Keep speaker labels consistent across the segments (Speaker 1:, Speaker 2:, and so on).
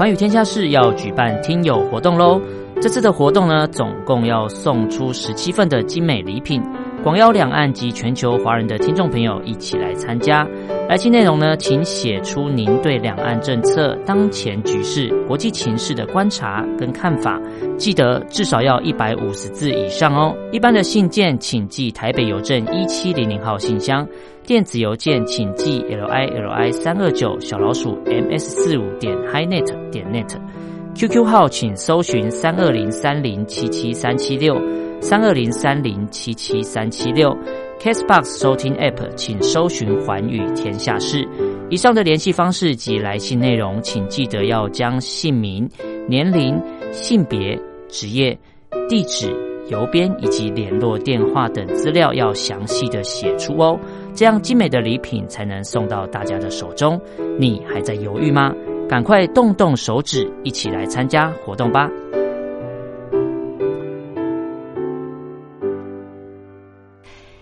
Speaker 1: 环宇天下室要举办听友活动喽！这次的活动呢，总共要送出十七份的精美礼品，广邀两岸及全球华人的听众朋友一起来参加。来信内容呢，请写出您对两岸政策、当前局势、国际情势的观察跟看法，记得至少要一百五十字以上哦。一般的信件请寄台北邮政一七零零号信箱。电子邮件请寄 l i l i 三二九小老鼠 m s 四五点 highnet 点 net，QQ 号请搜寻三二零三零七七三七六三二零三零七七三七六，Castbox 收听 App 请搜寻环宇天下事。以上的联系方式及来信内容，请记得要将姓名、年龄、性别、职业、地址、邮编以及联络电话等资料要详细的写出哦。这样精美的礼品才能送到大家的手中，你还在犹豫吗？赶快动动手指，一起来参加活动吧！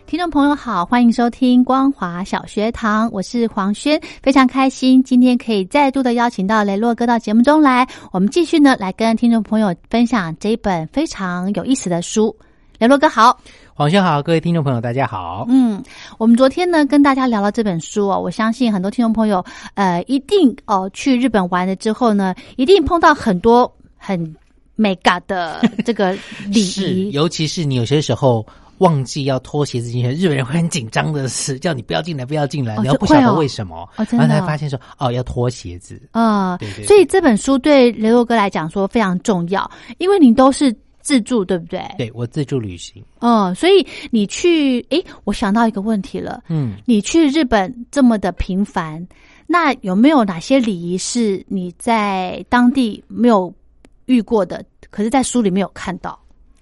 Speaker 2: 听众朋友好，欢迎收听光华小学堂，我是黄轩，非常开心今天可以再度的邀请到雷洛哥到节目中来，我们继续呢来跟听众朋友分享这一本非常有意思的书。雷洛哥好。
Speaker 3: 黄轩好，各位听众朋友，大家好。
Speaker 2: 嗯，我们昨天呢跟大家聊了这本书哦，我相信很多听众朋友呃一定哦去日本玩了之后呢，一定碰到很多很美嘎的这个 礼仪，
Speaker 3: 尤其是你有些时候忘记要脱鞋子进去，日本人会很紧张的是叫你不要进来，不要进来，你要不晓得为什么，然后才发现说哦要脱鞋子
Speaker 2: 啊。所以这本书对雷洛哥来讲说非常重要，因为你都是。自助对不对？
Speaker 3: 对我自助旅行。
Speaker 2: 哦，所以你去，诶，我想到一个问题了。嗯，你去日本这么的频繁，那有没有哪些礼仪是你在当地没有遇过的？可是，在书里没有看到。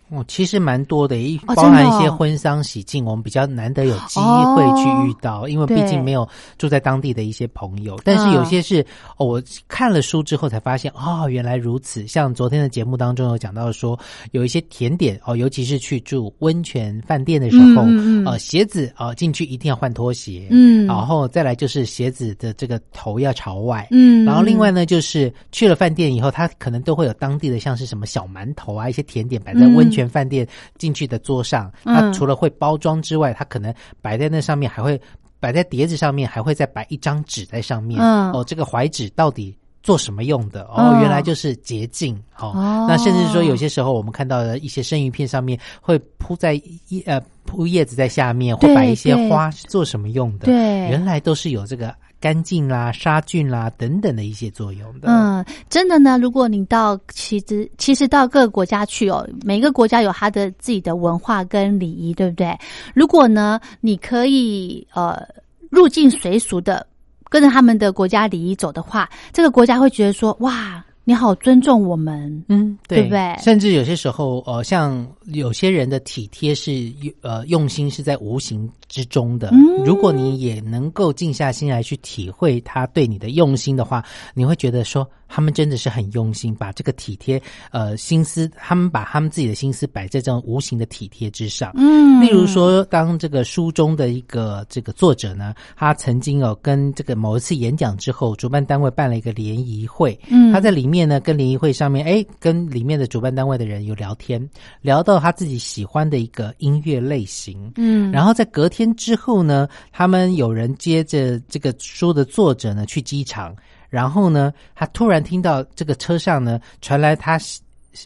Speaker 3: 哦，其实蛮多的，一包含一些婚丧喜庆，我们比较难得有机会去遇到，因为毕竟没有住在当地的一些朋友。但是有些是，哦，我看了书之后才发现，哦，原来如此。像昨天的节目当中有讲到说，有一些甜点哦，尤其是去住温泉饭店的时候，呃，鞋子啊进去一定要换拖鞋，嗯，然后再来就是鞋子的这个头要朝外，嗯，然后另外呢就是去了饭店以后，他可能都会有当地的像是什么小馒头啊，一些甜点摆在温。全饭店进去的桌上，它除了会包装之外，它可能摆在那上面，还会摆在碟子上面，还会再摆一张纸在上面。哦，这个怀纸到底做什么用的？哦，原来就是洁净。哦，那甚至说有些时候我们看到的一些生鱼片上面会铺在叶呃铺叶子在下面，会摆一些花是做什么用的？
Speaker 2: 对，
Speaker 3: 原来都是有这个。干净啦、杀菌啦等等的一些作用的。
Speaker 2: 嗯，真的呢。如果你到其实其实到各个国家去哦，每个国家有它的自己的文化跟礼仪，对不对？如果呢，你可以呃入境随俗的跟着他们的国家礼仪走的话，这个国家会觉得说哇。你好，尊重我们，嗯，对不对？
Speaker 3: 甚至有些时候，呃，像有些人的体贴是，呃，用心是在无形之中的。如果你也能够静下心来去体会他对你的用心的话，你会觉得说。他们真的是很用心，把这个体贴，呃，心思，他们把他们自己的心思摆在这种无形的体贴之上。嗯，例如说，当这个书中的一个这个作者呢，他曾经哦跟这个某一次演讲之后，主办单位办了一个联谊会，嗯，他在里面。面呢，跟联谊会上面，哎，跟里面的主办单位的人有聊天，聊到他自己喜欢的一个音乐类型，
Speaker 2: 嗯，
Speaker 3: 然后在隔天之后呢，他们有人接着这个书的作者呢去机场，然后呢，他突然听到这个车上呢传来他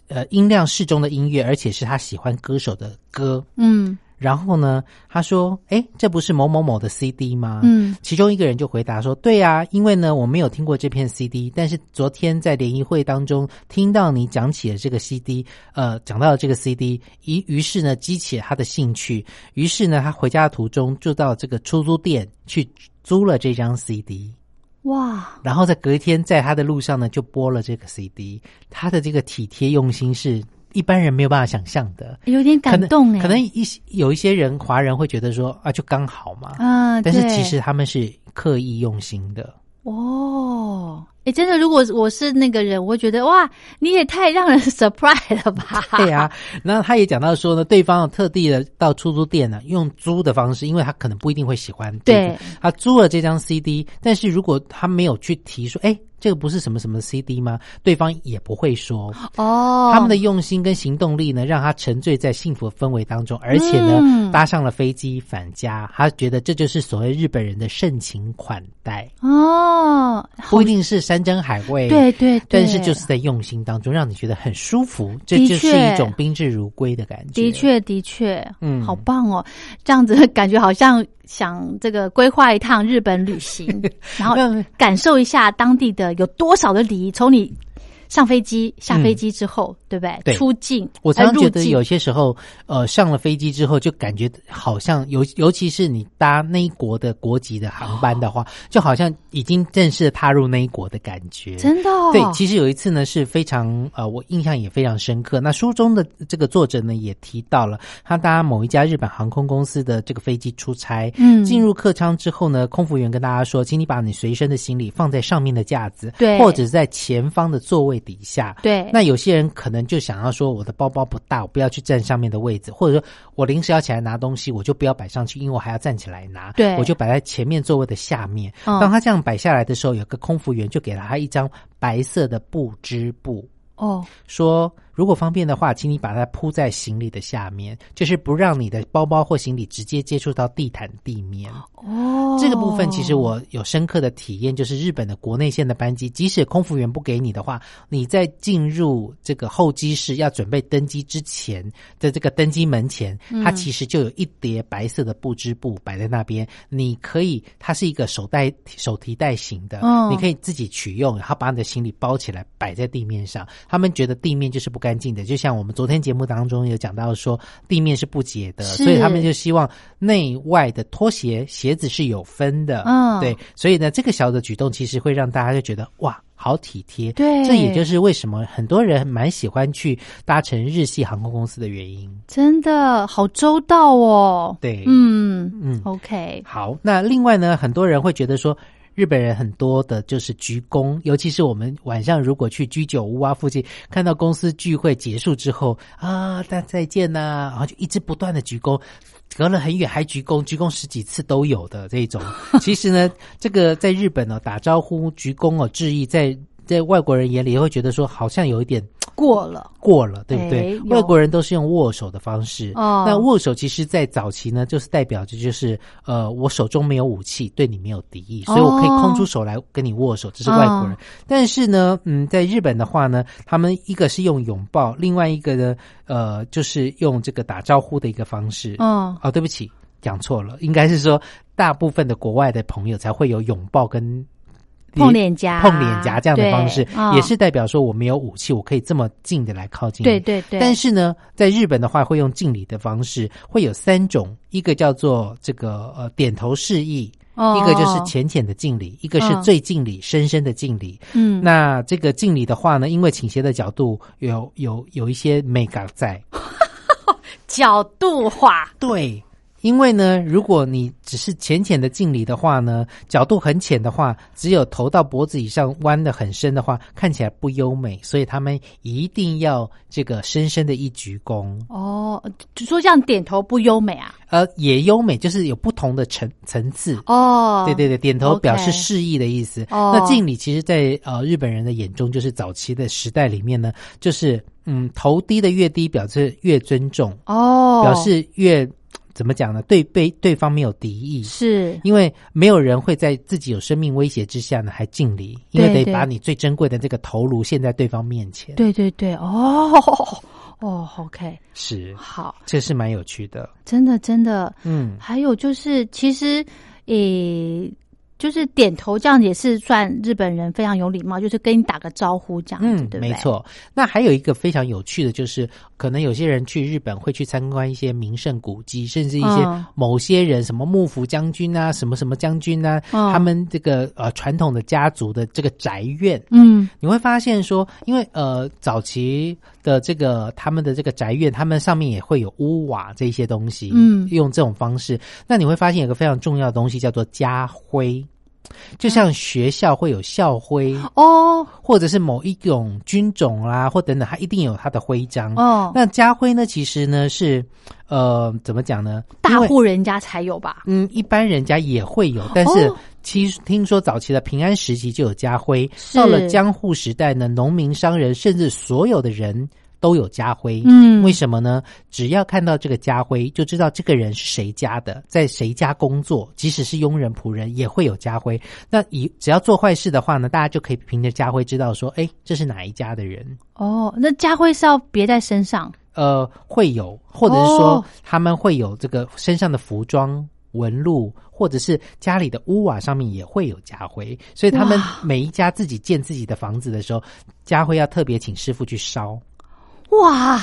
Speaker 3: 呃音量适中的音乐，而且是他喜欢歌手的歌，
Speaker 2: 嗯
Speaker 3: 然后呢，他说：“哎，这不是某某某的 CD 吗？”
Speaker 2: 嗯，
Speaker 3: 其中一个人就回答说：“对啊，因为呢我没有听过这片 CD，但是昨天在联谊会当中听到你讲起了这个 CD，呃，讲到了这个 CD，于于是呢激起了他的兴趣，于是呢他回家的途中就到这个出租店去租了这张 CD，
Speaker 2: 哇，
Speaker 3: 然后在隔一天在他的路上呢就播了这个 CD，他的这个体贴用心是一般人没有办法想象的。”
Speaker 2: 有点感动哎，
Speaker 3: 可能一有一些人华人会觉得说啊，就刚好嘛，
Speaker 2: 啊，
Speaker 3: 但是其实他们是刻意用心的。
Speaker 2: 哦，哎，真的，如果我是那个人，我会觉得哇，你也太让人 surprise 了吧？
Speaker 3: 对啊，那他也讲到说呢，对方特地的到出租店呢，用租的方式，因为他可能不一定会喜欢这个
Speaker 2: 对，
Speaker 3: 他租了这张 CD，但是如果他没有去提说，哎，这个不是什么什么 CD 吗？对方也不会说。
Speaker 2: 哦，
Speaker 3: 他们的用心跟行动力呢，让他沉醉在幸福的氛围当中，而且呢，
Speaker 2: 嗯
Speaker 3: 搭上了飞机返家。他觉得这就是所谓日本人的盛情款待，
Speaker 2: 哦，
Speaker 3: 不一定是山珍海味，
Speaker 2: 对对对，
Speaker 3: 但是就是在用心当中，让你觉得很舒服，这就是一种宾至如归的感觉。
Speaker 2: 的，确的确，
Speaker 3: 嗯
Speaker 2: 好棒哦，这样子感觉好像想这个规划一趟日本旅行，然后
Speaker 3: 那
Speaker 2: 感受一下当地的有多少的礼仪，从你。上飞机，下飞机之后，对不对？
Speaker 3: 对
Speaker 2: 出境，
Speaker 3: 我常觉得有些时候，呃，上了飞机之后，就感觉好像尤尤其是你搭那一国的国籍的航班的话，就好像已经正式踏入那一国的感觉。
Speaker 2: 真的、哦、
Speaker 3: 对，其实有一次呢是非常呃，我印象也非常深刻。那书中的这个作者呢也提到了，他搭某一家日本航空公司的这个飞机出差，
Speaker 2: 嗯
Speaker 3: 进入客舱之后呢，空服员跟大家说，请你把你随身的行李放在上面的架子，
Speaker 2: 对
Speaker 3: 或者在前方的座位底下。
Speaker 2: 对，
Speaker 3: 那有些人可能就想要说，我的包包不大，我不要去占上面的位置，或者说我临时要起来拿东西，我就不要摆上去，因为我还要站起来拿，
Speaker 2: 对
Speaker 3: 我就摆在前面座位的下面。
Speaker 2: 嗯
Speaker 3: 当他这样摆下来的时候，有个空服员就给了他一张白色的布织布，
Speaker 2: 哦，
Speaker 3: 说如果方便的话，请你把它铺在行李的下面，就是不让你的包包或行李直接接触到地毯地面。
Speaker 2: 哦，
Speaker 3: 这个部分其实我有深刻的体验，就是日本的国内线的班机，即使空服员不给你的话，你在进入这个候机室要准备登机之前的这个登机门前，
Speaker 2: 嗯
Speaker 3: 它其实就有一叠白色的布织布摆在那边，你可以，它是一个手袋手提袋型的，
Speaker 2: 哦
Speaker 3: 你可以自己取用，然后把你的行李包起来摆在地面上。他们觉得地面就是不干净的，就像我们昨天节目当中有讲到说，地面是不洁的，所以他们就希望内外的拖鞋鞋子是有分的，
Speaker 2: 嗯。
Speaker 3: 对，所以呢，这个小的举动其实会让大家就觉得哇。好体贴，
Speaker 2: 对。
Speaker 3: 这也就是为什么很多人蛮喜欢去搭乘日系航空公司的原因。
Speaker 2: 真的好周到哦。
Speaker 3: 对。
Speaker 2: 嗯
Speaker 3: 嗯
Speaker 2: ，，OK，
Speaker 3: 好，那另外呢，很多人会觉得说，日本人很多的就是鞠躬，尤其是我们晚上如果去居酒屋啊附近，看到公司聚会结束之后啊，大家再见呐、然后就一直不断的鞠躬。隔了很远还鞠躬，鞠躬十几次都有的这种。其实呢，这个在日本呢、打招呼、鞠躬哦、致意，在在外国人眼里会觉得说，好像有一点
Speaker 2: 过了。
Speaker 3: 过了，对不对？
Speaker 2: 哎
Speaker 3: 外国人都是用握手的方式。
Speaker 2: 哦
Speaker 3: 那握手其实，在早期呢，就是代表着就是呃，我手中没有武器，对你没有敌意，所以我可以空出手来跟你握手。这是外国人。
Speaker 2: 哦
Speaker 3: 但是呢，嗯，在日本的话呢，他们一个是用拥抱，另外一个呢，呃，就是用这个打招呼的一个方式。
Speaker 2: 哦，
Speaker 3: 哦，对不起，讲错了，应该是说大部分的国外的朋友才会有拥抱跟
Speaker 2: 碰脸颊
Speaker 3: 碰脸颊这样的方式，也是代表说我没有武器，我可以这么近的来靠近你。
Speaker 2: 对对对。
Speaker 3: 但是呢，在日本的话，会用敬礼的方式，会有三种，一个叫做这个呃点头示意，
Speaker 2: 哦
Speaker 3: 一个就是浅浅的敬礼，一个是
Speaker 2: 嗯
Speaker 3: 最敬礼、深深的敬礼。
Speaker 2: 嗯，
Speaker 3: 那这个敬礼的话呢，因为倾斜的角度有有有一些美感在，
Speaker 2: 角度化，
Speaker 3: 对，因为呢，如果你只是浅浅的敬礼的话呢，角度很浅的话，只有头到脖子以上弯的很深的话，看起来不优美，所以他们一定要这个深深的一鞠躬。
Speaker 2: 哦，就说这样点头不优美啊？
Speaker 3: 呃，也优美，就是有不同的层层次。
Speaker 2: 哦，
Speaker 3: 对对对，点头表示示意的意思。
Speaker 2: 哦
Speaker 3: 那敬礼其实在，呃日本人的眼中，就是早期的时代里面呢，就是嗯头低的越低，表示越尊重，
Speaker 2: 哦，
Speaker 3: 表示越怎么讲呢？对被对方没有敌意。
Speaker 2: 是
Speaker 3: 因为没有人会在自己有生命威胁之下呢还敬礼，因为得把你最珍贵的这个头颅献在对方面前。，
Speaker 2: 对对对，哦 哦，OK，
Speaker 3: 是，
Speaker 2: 好，
Speaker 3: 这是蛮有趣的。
Speaker 2: 真的真的，
Speaker 3: 嗯，
Speaker 2: 还有就是，其实，诶、就是点头这样也是算日本人非常有礼貌，就是跟你打个招呼这样子，
Speaker 3: 嗯，
Speaker 2: 对不对？
Speaker 3: 没。错。那还有一个非常有趣的，就是可能有些人去日本会去参观一些名胜古迹，甚至一些
Speaker 2: 嗯。
Speaker 3: 某些人，什么幕府将军啊，什么什么将军啊，
Speaker 2: 嗯。
Speaker 3: 他们这个呃传统的家族的这个宅院。
Speaker 2: 嗯。
Speaker 3: 你会发现说，因为呃早期的这个他们的这个宅院，他们上面也会有屋瓦这些东西，
Speaker 2: 嗯。
Speaker 3: 用这种方式。那你会发现有个非常重要的东西叫做家徽，就像学校会有校徽，
Speaker 2: 哦
Speaker 3: 或者是某一种军种啦、或等等，它一定有它的徽章。
Speaker 2: 哦，
Speaker 3: 那家徽呢，其实呢是呃怎么讲呢？
Speaker 2: 大户人家才有吧？
Speaker 3: 嗯，一般人家也会有，但是
Speaker 2: 哦
Speaker 3: 其实听说早期的平安时期就有家徽，到了江户时代呢，农民、商人甚至所有的人都有家徽。
Speaker 2: 嗯
Speaker 3: 为什么呢？只要看到这个家徽，就知道这个人是谁家的，在谁家工作，即使是佣人、仆人也会有家徽。那以只要做坏事的话呢，大家就可以凭着家徽知道说，哎，这是哪一家的人。
Speaker 2: 哦，那家徽是要别在身上
Speaker 3: 呃，会有，或者是说
Speaker 2: 哦
Speaker 3: 他们会有这个身上的服装纹路，或者是家里的屋瓦上面也会有家徽，所以他们每一家自己建自己的房子的时候，家徽要特别请师傅去烧。
Speaker 2: 哇！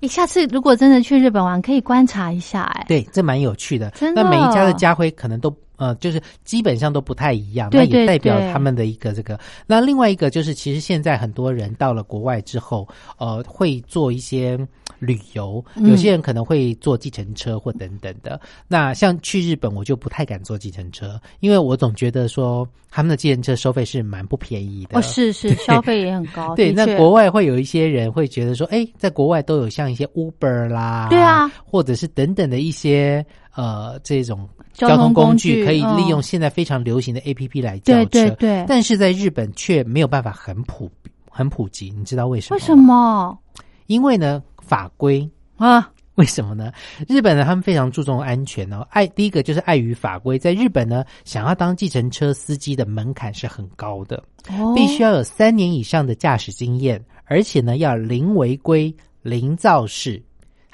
Speaker 2: 你下次如果真的去日本玩，可以观察一下哎。
Speaker 3: 对，这蛮有趣的。
Speaker 2: 真的
Speaker 3: 那每一家的家徽可能都呃，就是基本上都不太一样，那也代表他们的一个这个。那另外一个就是，其实现在很多人到了国外之后，呃，会做一些旅游，
Speaker 2: 嗯
Speaker 3: 有些人可能会坐计程车或等等的。那像去日本，我就不太敢坐计程车，因为我总觉得说他们的计程车收费是蛮不便宜的。
Speaker 2: 哦，是是，消费也很高。
Speaker 3: 对，那国外会有一些人会觉得说，哎，在国外都有像一些 Uber 啦，
Speaker 2: 对啊，
Speaker 3: 或者是等等的一些呃这种
Speaker 2: 交
Speaker 3: 交通
Speaker 2: 通工
Speaker 3: 工具，可以利用
Speaker 2: 嗯
Speaker 3: 现在非常流行的 APP 来叫车。
Speaker 2: 对对对。
Speaker 3: 但是在日本却没有办法很普很普及，你知道为什么？
Speaker 2: 为什？么
Speaker 3: 因为呢，法规。
Speaker 2: 啊？
Speaker 3: 为什么呢？日本呢，他们非常注重安全哦。爱第一个就是碍于法规，在日本呢，想要当计程车司机的门槛是很高的。
Speaker 2: 哦
Speaker 3: 必须要有三年以上的驾驶经验，而且呢要零违规、零肇事，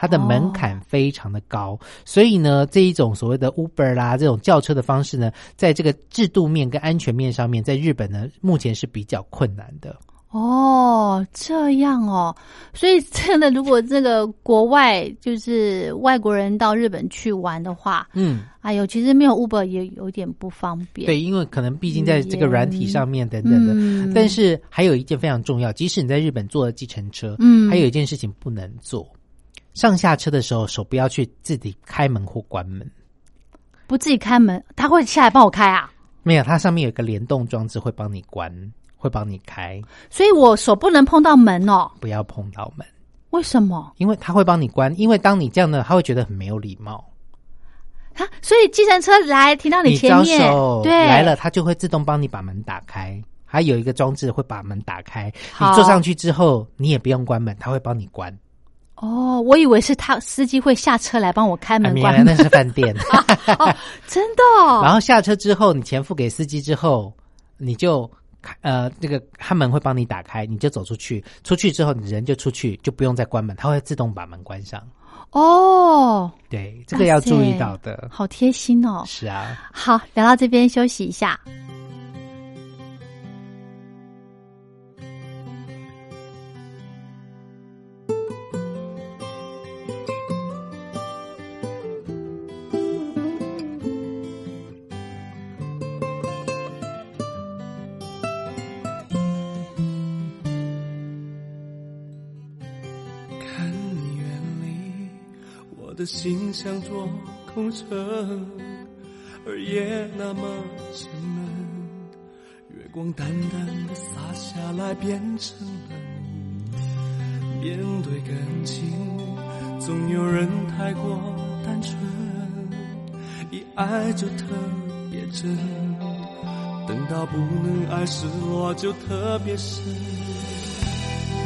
Speaker 3: 它的门槛非常的高。所以呢，这一种所谓的 Uber 啦这种轿车的方式呢，在这个制度面跟安全面上面，在日本呢目前是比较困难的。
Speaker 2: 哦，这样哦，所以真的，如果这个国外就是外国人到日本去玩的话，
Speaker 3: 嗯，
Speaker 2: 哎呦，其实没有 Uber 也有点不方便。
Speaker 3: 对，因为可能毕竟在这个软体上面等等的。
Speaker 2: 嗯
Speaker 3: 但是还有一件非常重要，即使你在日本坐了计程车，
Speaker 2: 嗯
Speaker 3: 还有一件事情不能做。上下车的时候，手不要去自己开门或关门。
Speaker 2: 不自己开门，他会下来帮我开啊，
Speaker 3: 没有，它上面有一个联动装置会帮你关，会帮你开，
Speaker 2: 所以我手不能碰到门哦。
Speaker 3: 不要碰到门，
Speaker 2: 为什么
Speaker 3: 因为它会帮你关。因为当你这样呢，他会觉得很没有礼貌。
Speaker 2: 啊？所以计程车来停到
Speaker 3: 你
Speaker 2: 前面，
Speaker 3: 手
Speaker 2: 对，
Speaker 3: 来了，它就会自动帮你把门打开。还有一个装置会把门打开，你坐上去之后，你也不用关门，它会帮你关。
Speaker 2: 哦，我以为是他司机会下车来帮我开
Speaker 3: 啊，
Speaker 2: 门
Speaker 3: 原来那，是饭店。
Speaker 2: 哦，真的哦，
Speaker 3: 然后下车之后，你钱付给司机之后，你就呃，那个他门会帮你打开，你就走出去。出去之后，你人就出去，就不用再关门，他会自动把门关上。
Speaker 2: 哦，
Speaker 3: 对，这个要注意到的。
Speaker 2: 好贴心哦。
Speaker 3: 是啊，
Speaker 2: 好，聊到这边休息一下。
Speaker 4: 的心像座空城，而夜那么沉闷，月光淡淡的洒下来，变成冷。面对感情，总有人太过单纯，一爱就特别真，等到不能爱，失落就特别深。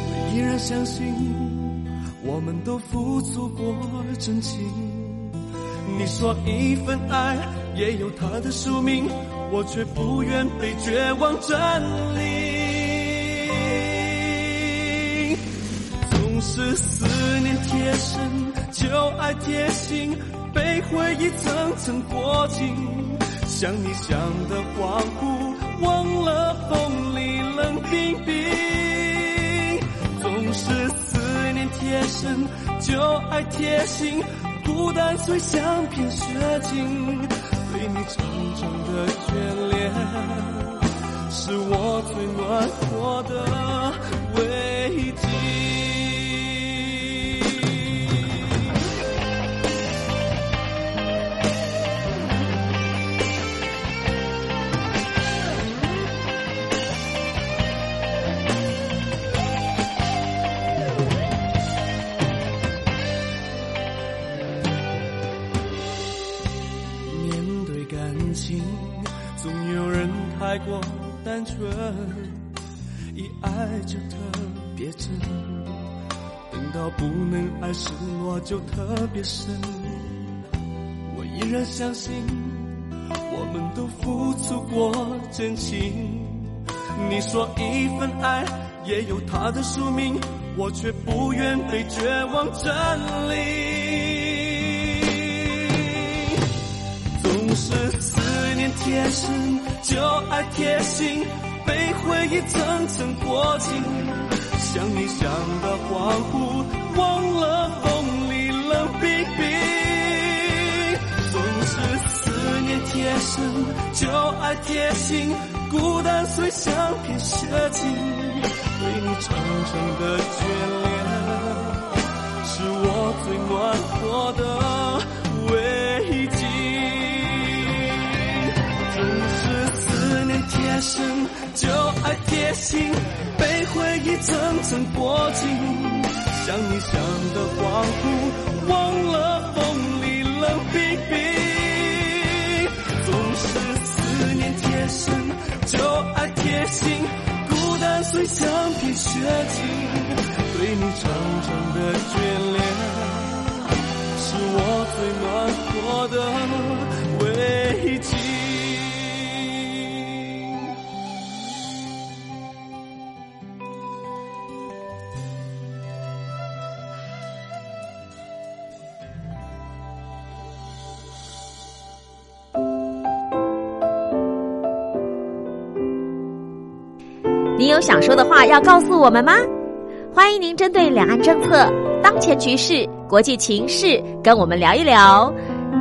Speaker 4: 我依然相信，我们都付出过真情。你说一份爱也有它的宿命，我却不愿被绝望占领。总是思念贴身，就爱贴心，被回忆层层裹紧。想你想的恍惚，忘了风里冷冰冰。总是贴身，就爱贴心。孤单虽像片雪景，对你长长的眷恋，是我最暖和的慰藉。单纯，一爱就特别真，等到不能爱，失落就特别深。我依然相信，我们都付出过真情。你说一份爱也有它的宿命，我却不愿被绝望占领。总是贴身。就爱贴心，被回忆层层裹紧。想你想的恍惚，忘了风里冷冰冰。总是思念贴身，就爱贴心。孤单随相片雪景，对你长长的眷恋，是我最暖和的心，被回忆层层裹紧。想你想的恍惚，忘了风里冷冰冰。总是思念贴身就爱贴心，孤单虽像片雪景，对你长长的眷恋，是我最暖和的
Speaker 5: 想说的话要告诉我们吗？欢迎您针对两岸政策、当前局势、国际情势跟我们聊一聊。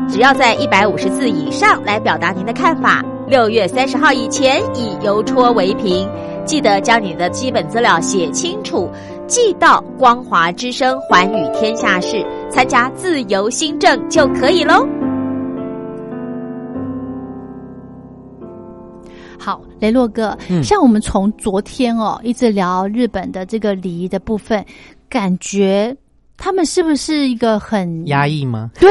Speaker 5: 只要在一百五十字以上来表达您的看法，六月三十号以前以邮戳为凭。记得将你的基本资料写清楚，寄到光华之声环宇天下事，参加自由新政就可以喽。
Speaker 2: 好，雷洛哥，像我们从昨天哦一直聊日本的这个礼仪的部分，感觉他们是不是一个很
Speaker 3: 压抑吗？
Speaker 2: 对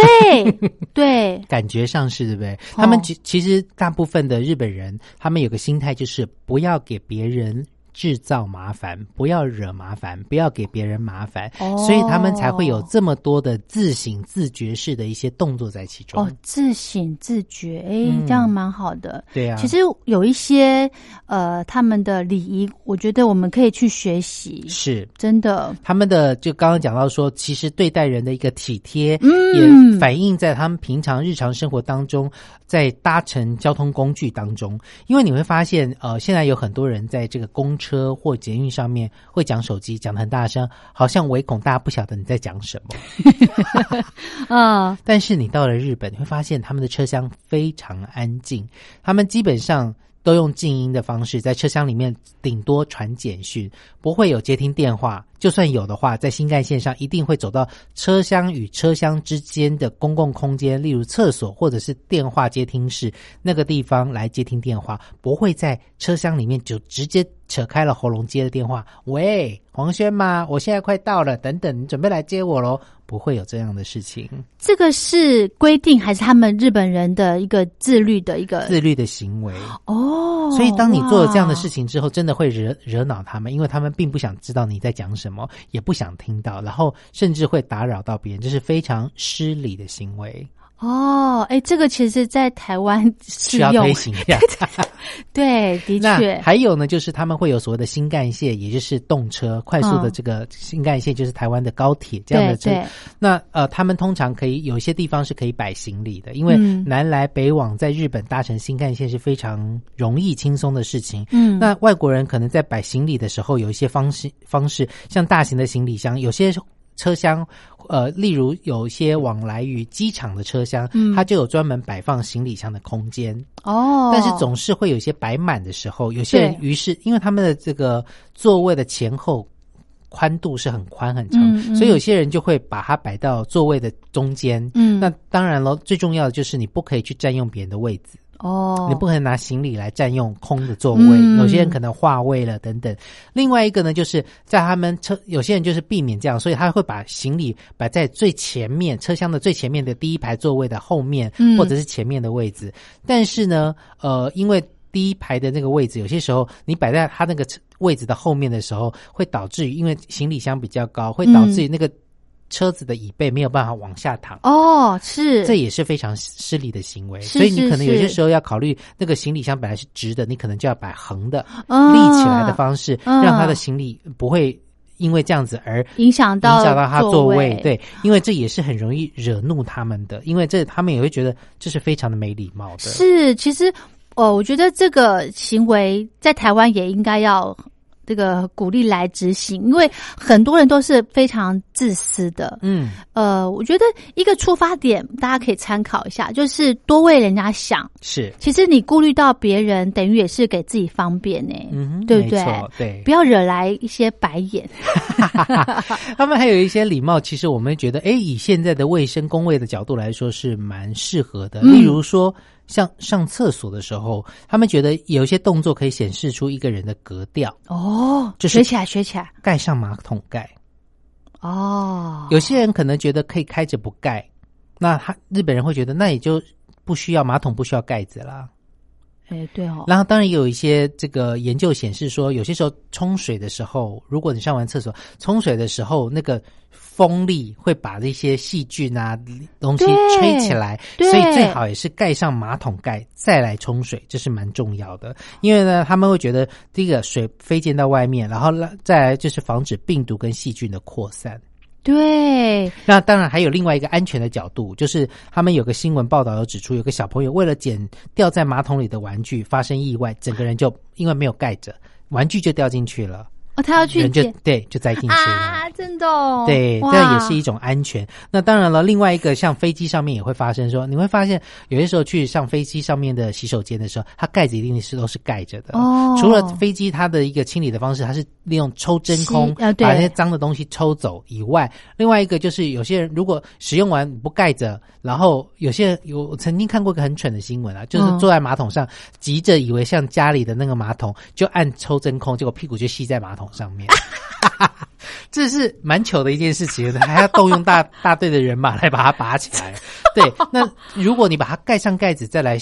Speaker 2: 对，
Speaker 3: 感觉上是对不对？他们其其实大部分的日本人，他们有个心态就是不要给别人。制造麻烦，不要惹麻烦，不要给别人麻烦，所以他们才会有这么多的自省自觉式的一些动作在其中。
Speaker 2: 哦，自省自觉，哎，这样蛮好的。
Speaker 3: 对啊，
Speaker 2: 其实有一些呃，他们的礼仪，我觉得我们可以去学习。
Speaker 3: 是，
Speaker 2: 真的。
Speaker 3: 他们的就刚刚讲到说，其实对待人的一个体贴，嗯也反映在他们平常日常生活当中，在搭乘交通工具当中。因为你会发现，呃，现在有很多人在这个公车或捷运上面会讲手机，讲的很大声，好像唯恐大家不晓得你在讲什么。啊！但是你到了日本，你会发现他们的车厢非常安静，他们基本上都用静音的方式，在车厢里面顶多传简讯，不会有接听电话。就算有的话，在新干线上一定会走到车厢与车厢之间的公共空间，例如厕所或者是电话接听室那个地方来接听电话，不会在车厢里面就直接扯开了喉咙接的电话。喂，黄轩吗？我现在快到了，等等，你准备来接我喽？不会有这样的事情。
Speaker 2: 这个是规定还是他们日本人的一个自律的一个
Speaker 3: 自律的行为？
Speaker 2: 哦，
Speaker 3: 所以当你做了这样的事情之后，真的会惹惹恼他们，因为他们并不想知道你在讲什么，也不想听到，然后甚至会打扰到别人，这是非常失礼的行为，
Speaker 2: 哦，哎，这个其实，在台湾适
Speaker 3: 需要
Speaker 2: 用
Speaker 3: 推，行一下。
Speaker 2: 对，的确，
Speaker 3: 还有呢，就是他们会有所谓的新干线，也就是动车，快速的
Speaker 2: 嗯
Speaker 3: 这个新干线，就是台湾的高铁这样的车。那呃，他们通常可以有一些地方是可以摆行李的，因为
Speaker 2: 嗯。
Speaker 3: 南来北往在日本搭乘新干线是非常容易轻松的事情。
Speaker 2: 嗯，
Speaker 3: 那外国人可能在摆行李的时候，有一些方式方式，像大型的行李箱，有些车厢，呃，例如有一些往来于机场的车厢，
Speaker 2: 嗯
Speaker 3: 它就有专门摆放行李箱的空间。
Speaker 2: 哦，
Speaker 3: 但是总是会有些摆满的时候，有些人于是因为他们的这个座位的前后宽度是很宽很长，
Speaker 2: 嗯嗯
Speaker 3: 所以有些人就会把它摆到座位的中间。
Speaker 2: 嗯，
Speaker 3: 那当然了，最重要的就是你不可以去占用别人的位置。
Speaker 2: 哦，
Speaker 3: 你不可能拿行李来占用空的座位，
Speaker 2: 嗯
Speaker 3: 有些人可能化位了等等。另外一个呢，就是在他们车，有些人就是避免这样，所以他会把行李摆在最前面车厢的最前面的第一排座位的后面，
Speaker 2: 嗯
Speaker 3: 或者是前面的位置。但是呢，呃，因为第一排的那个位置，有些时候你摆在他那个位置的后面的时候，会导致于因为行李箱比较高，会导致于那个车子的椅背没有办法往下躺。
Speaker 2: 哦，是
Speaker 3: 这也是非常失礼的行为，所以你可能有些
Speaker 2: 是
Speaker 3: 时候要考虑，那个行李箱本来是直的，你可能就要摆横的、
Speaker 2: 嗯
Speaker 3: 立起来的方式，
Speaker 2: 嗯
Speaker 3: 让他的行李不会因为这样子而
Speaker 2: 影响到
Speaker 3: 影响到他座
Speaker 2: 位
Speaker 3: 位。，对，因为这也是很容易惹怒他们的，因为这他们也会觉得这是非常的没礼貌的。
Speaker 2: 是其实哦，我觉得这个行为在台湾也应该要这个鼓励来执行，因为很多人都是非常自私的。
Speaker 3: 嗯，
Speaker 2: 呃，我觉得一个出发点大家可以参考一下，就是多为人家想。
Speaker 3: 是，
Speaker 2: 其实你顾虑到别人，等于也是给自己方便呢、
Speaker 3: 嗯哼，
Speaker 2: 对不对
Speaker 3: 对
Speaker 2: 不。要惹来一些白眼。
Speaker 3: 他们还有一些礼貌，其实我们觉得，哎，以现在的卫生工位的角度来说，是蛮适合的。
Speaker 2: 嗯
Speaker 3: 例如说，像上厕所的时候，他们觉得有一些动作可以显示出一个人的格调，
Speaker 2: 哦，
Speaker 3: 就是
Speaker 2: 学起来，学起来。
Speaker 3: 盖上马桶盖。
Speaker 2: 哦，
Speaker 3: 有些人可能觉得可以开着不盖，那他日本人会觉得那也就不需要马桶不需要盖子啦。
Speaker 2: 哎，对哦，
Speaker 3: 然后当然也有一些这个研究显示说，有些时候冲水的时候，如果你上完厕所冲水的时候，那个风力会把这些细菌啊东西吹起来，所以最好也是盖上马桶盖再来冲水，这是蛮重要的。因为呢，他们会觉得第一个水飞溅到外面，然后呢再来就是防止病毒跟细菌的扩散。
Speaker 2: 对，
Speaker 3: 那当然还有另外一个安全的角度，就是他们有个新闻报道有指出，有个小朋友为了捡掉在马桶里的玩具发生意外，整个人就因为没有盖着，玩具就掉进去了，
Speaker 2: 哦，他要去
Speaker 3: 人就
Speaker 2: 捡
Speaker 3: 对就栽进去了。
Speaker 2: 啊，真的、哦，
Speaker 3: 对，这
Speaker 2: 哇
Speaker 3: 也是一种安全。那当然了，另外一个像飞机上面也会发生说，你会发现有些时候去上飞机上面的洗手间的时候，它盖子一定是都是盖着的。
Speaker 2: 哦
Speaker 3: 除了飞机它的一个清理的方式，它是利用抽真空
Speaker 2: 啊对
Speaker 3: 把那些脏的东西抽走以外，另外一个就是有些人如果使用完不盖着，然后有些人有我曾经看过一个很蠢的新闻啊，就是
Speaker 2: 嗯
Speaker 3: 坐在马桶上，急着以为像家里的那个马桶，就按抽真空，结果屁股就吸在马上面。这是蛮糗的一件事情，还要动用大大队的人马来把它拔起来。对，那如果你把它盖上盖子再来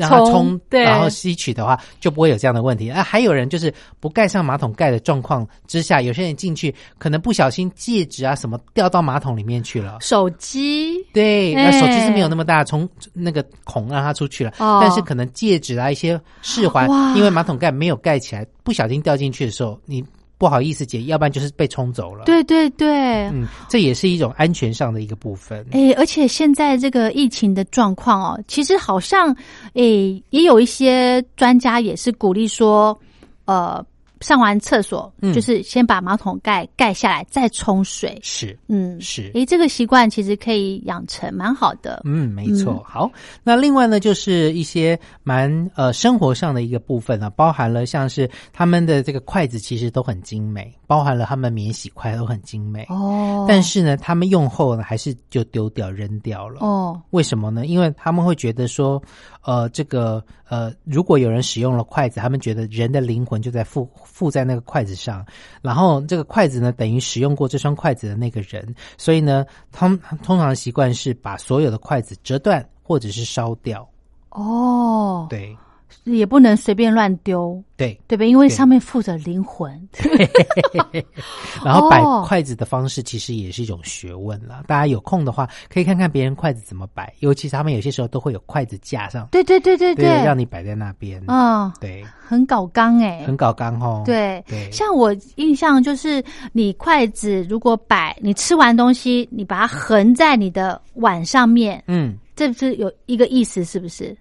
Speaker 3: 让它
Speaker 2: 冲
Speaker 3: 冲，
Speaker 2: 对。
Speaker 3: 然后吸取的话，就不会有这样的问题。啊，还有人就是不盖上马桶盖的状况之下，有些人进去可能不小心戒指啊什么掉到马桶里面去了。
Speaker 2: 手机？
Speaker 3: 对，
Speaker 2: 哎。
Speaker 3: 那手机是没有那么大，从那个孔让它出去了，
Speaker 2: 哦。
Speaker 3: 但是可能戒指啊一些饰环，因为马桶盖没有盖起来，不小心掉进去的时候，你不好意思解，要不然就是被冲走了。，
Speaker 2: 对对对，
Speaker 3: 嗯，这也是一种安全上的一个部分。
Speaker 2: 哎，而且现在这个疫情的状况哦，其实好像哎，也有一些专家也是鼓励说，呃，上完厕所，
Speaker 3: 嗯
Speaker 2: 就是先把马桶盖盖下来，再冲水。
Speaker 3: 是
Speaker 2: 嗯，
Speaker 3: 是。
Speaker 2: 诶，这个习惯其实可以养成，蛮好的。
Speaker 3: 嗯，没错。
Speaker 2: 嗯
Speaker 3: 好，那另外呢，就是一些蛮呃生活上的一个部分呢，包含了像是他们的这个筷子其实都很精美，包含了他们免洗筷都很精美。
Speaker 2: 哦，
Speaker 3: 但是呢，他们用后呢，还是就丢掉扔掉了。
Speaker 2: 哦，
Speaker 3: 为什么呢？因为他们会觉得说，呃，这个呃，如果有人使用了筷子，他们觉得人的灵魂就在附附在那个筷子上，然后这个筷子呢，等于使用过这双筷子的那个人，所以呢，他们通常的习惯是把所有的筷子折断或者是烧掉。
Speaker 2: 哦，
Speaker 3: 对
Speaker 2: 也不能随便乱丢，
Speaker 3: 对，
Speaker 2: 对吧？因为上面附着灵魂。
Speaker 3: 然后摆
Speaker 2: 哦
Speaker 3: 筷子的方式其实也是一种学问啦。大家有空的话，可以看看别人筷子怎么摆，尤其是他们有些时候都会有筷子架上，
Speaker 2: 对对对对
Speaker 3: 对，让你摆在那边。
Speaker 2: 嗯，
Speaker 3: 对，
Speaker 2: 很搞刚哎、
Speaker 3: 很搞刚哦。
Speaker 2: 对，
Speaker 3: 对，
Speaker 2: 像我印象就是，你筷子如果摆，你吃完东西，你把它横在你的碗上面，
Speaker 3: 嗯，
Speaker 2: 这不是有一个意思，是不是？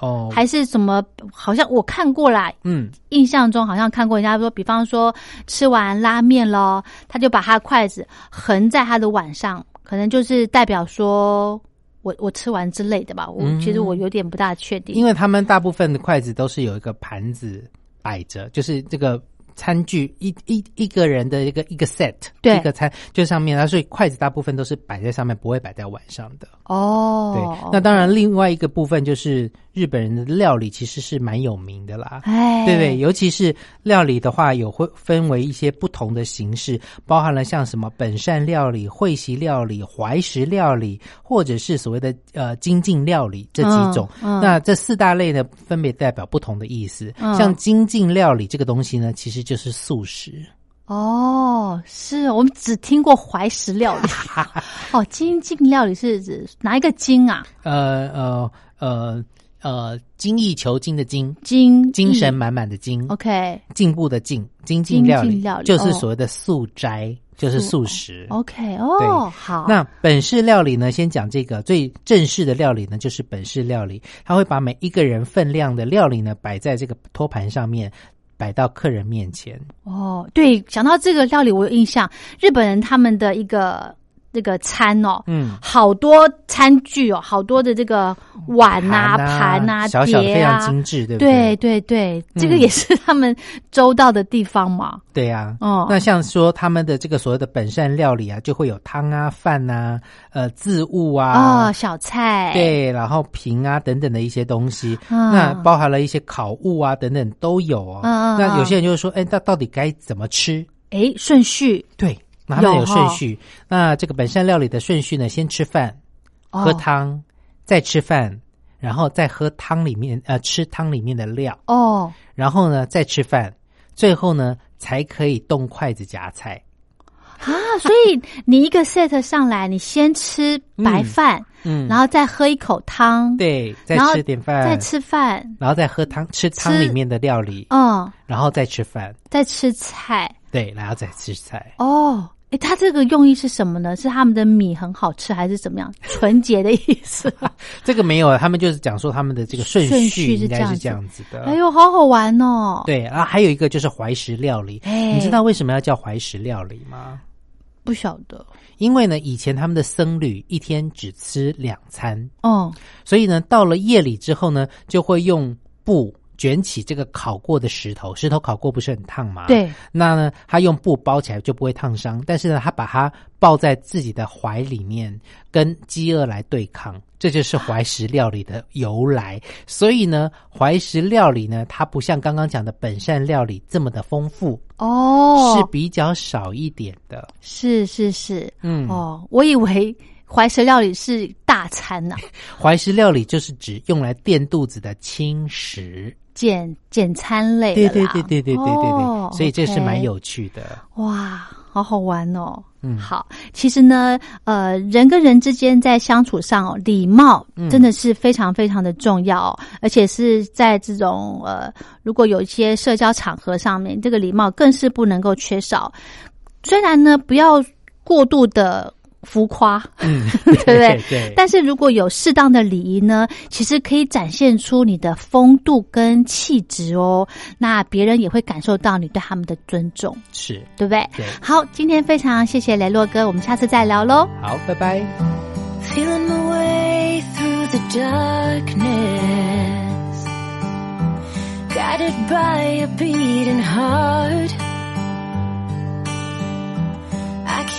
Speaker 3: 哦，
Speaker 2: 还是什么？好像我看过啦，
Speaker 3: 嗯，
Speaker 2: 印象中好像看过人家说，比方说吃完拉面了，他就把他的筷子横在他的碗上，可能就是代表说我我吃完之类的吧。我、
Speaker 3: 嗯
Speaker 2: 其实我有点不大确定，
Speaker 3: 因为他们大部分的筷子都是有一个盘子摆着，就是这个餐具一一一个人的一个一个 set，
Speaker 2: 对
Speaker 3: 一个餐就上面，它所以筷子大部分都是摆在上面，不会摆在碗上的。
Speaker 2: 哦，
Speaker 3: 对，那当然，另外一个部分就是日本人的料理其实是蛮有名的啦。
Speaker 2: 哎，
Speaker 3: 对对，尤其是料理的话，有会分为一些不同的形式，包含了像什么本善料理、会席料理、怀石料理，或者是所谓的呃精进料理这几种。
Speaker 2: 嗯嗯
Speaker 3: 那这四大类呢，分别代表不同的意思。
Speaker 2: 嗯
Speaker 3: 像精进料理这个东西呢，其实就是素食。
Speaker 2: 哦，是我们只听过怀石料理，哦，精进料理是指哪一个精啊？
Speaker 3: 呃呃呃呃，精益求精的精，
Speaker 2: 精
Speaker 3: 精神满满的精。
Speaker 2: OK
Speaker 3: 进步的进，精进料理就是
Speaker 2: 哦
Speaker 3: 所谓的素斋，就是素食。
Speaker 2: OK 哦，好，
Speaker 3: 那本式料理呢？先讲这个最正式的料理呢，就是本式料理，它会把每一个人分量的料理呢摆在这个托盘上面，摆到客人面前。
Speaker 2: 哦，对，讲到这个料理，我有印象，日本人他们的一个这个餐哦，
Speaker 3: 嗯，
Speaker 2: 好多餐具哦，好多的这个碗啊、
Speaker 3: 盘
Speaker 2: 盘啊、
Speaker 3: 小小的非常
Speaker 2: 碟啊，
Speaker 3: 精致，对不
Speaker 2: 对
Speaker 3: 对？
Speaker 2: 对对，这个
Speaker 3: 嗯
Speaker 2: 也是他们周到的地方嘛。
Speaker 3: 对呀、
Speaker 2: 哦
Speaker 3: 那像说他们的这个所谓的本善料理啊，就会有汤啊、饭啊、呃渍物啊。
Speaker 2: 哦，小菜，，
Speaker 3: 对，然后瓶啊等等的一些东西，
Speaker 2: 嗯
Speaker 3: 那包含了一些烤物啊等等都有哦。那有
Speaker 2: 嗯
Speaker 3: 些人就会说，哎，那到底该怎么吃？
Speaker 2: 哎，顺序
Speaker 3: 对，那他们有顺序。那这个本山料理的顺序呢，先吃饭，喝
Speaker 2: 哦
Speaker 3: 汤，再吃饭，然后再喝汤里面呃吃汤里面的料，
Speaker 2: 哦，
Speaker 3: 然后呢再吃饭，最后呢才可以动筷子夹菜。
Speaker 2: 啊，所以你一个 set 上来，你先吃白饭，
Speaker 3: 嗯，
Speaker 2: 然后再喝一口汤，，
Speaker 3: 对，再吃点饭，
Speaker 2: 再吃饭，
Speaker 3: 然后再喝汤，吃汤
Speaker 2: 吃
Speaker 3: 里面的料理，
Speaker 2: 嗯，
Speaker 3: 然后再吃饭，
Speaker 2: 再吃菜。
Speaker 3: 对，然后再吃菜。
Speaker 2: 哦，诶，它这个用意是什么呢？是他们的米很好吃，还是怎么样？纯洁的意思？
Speaker 3: 这个没有，他们就是讲说他们的这个顺
Speaker 2: 顺
Speaker 3: 序应该是这
Speaker 2: 这样
Speaker 3: 样子的。
Speaker 2: 哎呦，好好玩哦！，
Speaker 3: 对，然后还有一个就是怀石料理，
Speaker 2: 哎
Speaker 3: 你知道为什么要叫怀石料理吗？
Speaker 2: 不晓得，
Speaker 3: 因为呢，以前他们的僧侣一天只吃两餐，
Speaker 2: 哦，
Speaker 3: 所以呢，到了夜里之后呢，就会用布卷起这个烤过的石头，石头烤过不是很烫吗？。
Speaker 2: 对，
Speaker 3: 那呢，他用布包起来就不会烫伤，但是呢，他把它抱在自己的怀里面，跟饥饿来对抗，这就是怀石料理的由来。所以呢，怀石料理呢，它不像刚刚讲的本善料理这么的丰富，
Speaker 2: 哦，
Speaker 3: 是比较少一点的。
Speaker 2: 是是是，
Speaker 3: 嗯，
Speaker 2: 哦，我以为怀石料理是大餐呐、
Speaker 3: 怀石料理就是指用来垫肚子的轻食。
Speaker 2: 简简餐类
Speaker 3: 对
Speaker 2: 的啦
Speaker 3: 对对对对对对对，
Speaker 2: 哦
Speaker 3: 所以这是蛮有趣的。
Speaker 2: 哇，好好玩哦。
Speaker 3: 嗯
Speaker 2: 好，其实呢，呃，人跟人之间在相处上哦，礼貌
Speaker 3: 嗯
Speaker 2: 真的是非常非常的重要、哦，而且是在这种呃，如果有一些社交场合上面，这个礼貌更是不能够缺少。虽然呢，不要过度的浮夸，
Speaker 3: 嗯，
Speaker 2: 对不对？
Speaker 3: 对。
Speaker 2: 但是如果有适当的礼仪呢，其实可以展现出你的风度跟气质哦。那别人也会感受到你对他们的尊重，
Speaker 3: 是
Speaker 2: 对不对？
Speaker 3: 对。
Speaker 2: 好，今天非常谢谢雷洛哥，我们下次再聊喽。
Speaker 3: 好，拜拜。
Speaker 6: Feeling my way through the darkness, guided by a beating heart.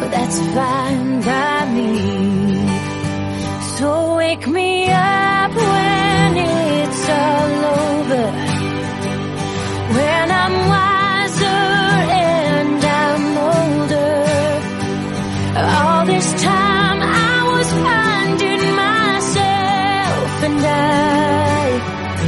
Speaker 6: but that's fine by me. So wake me up.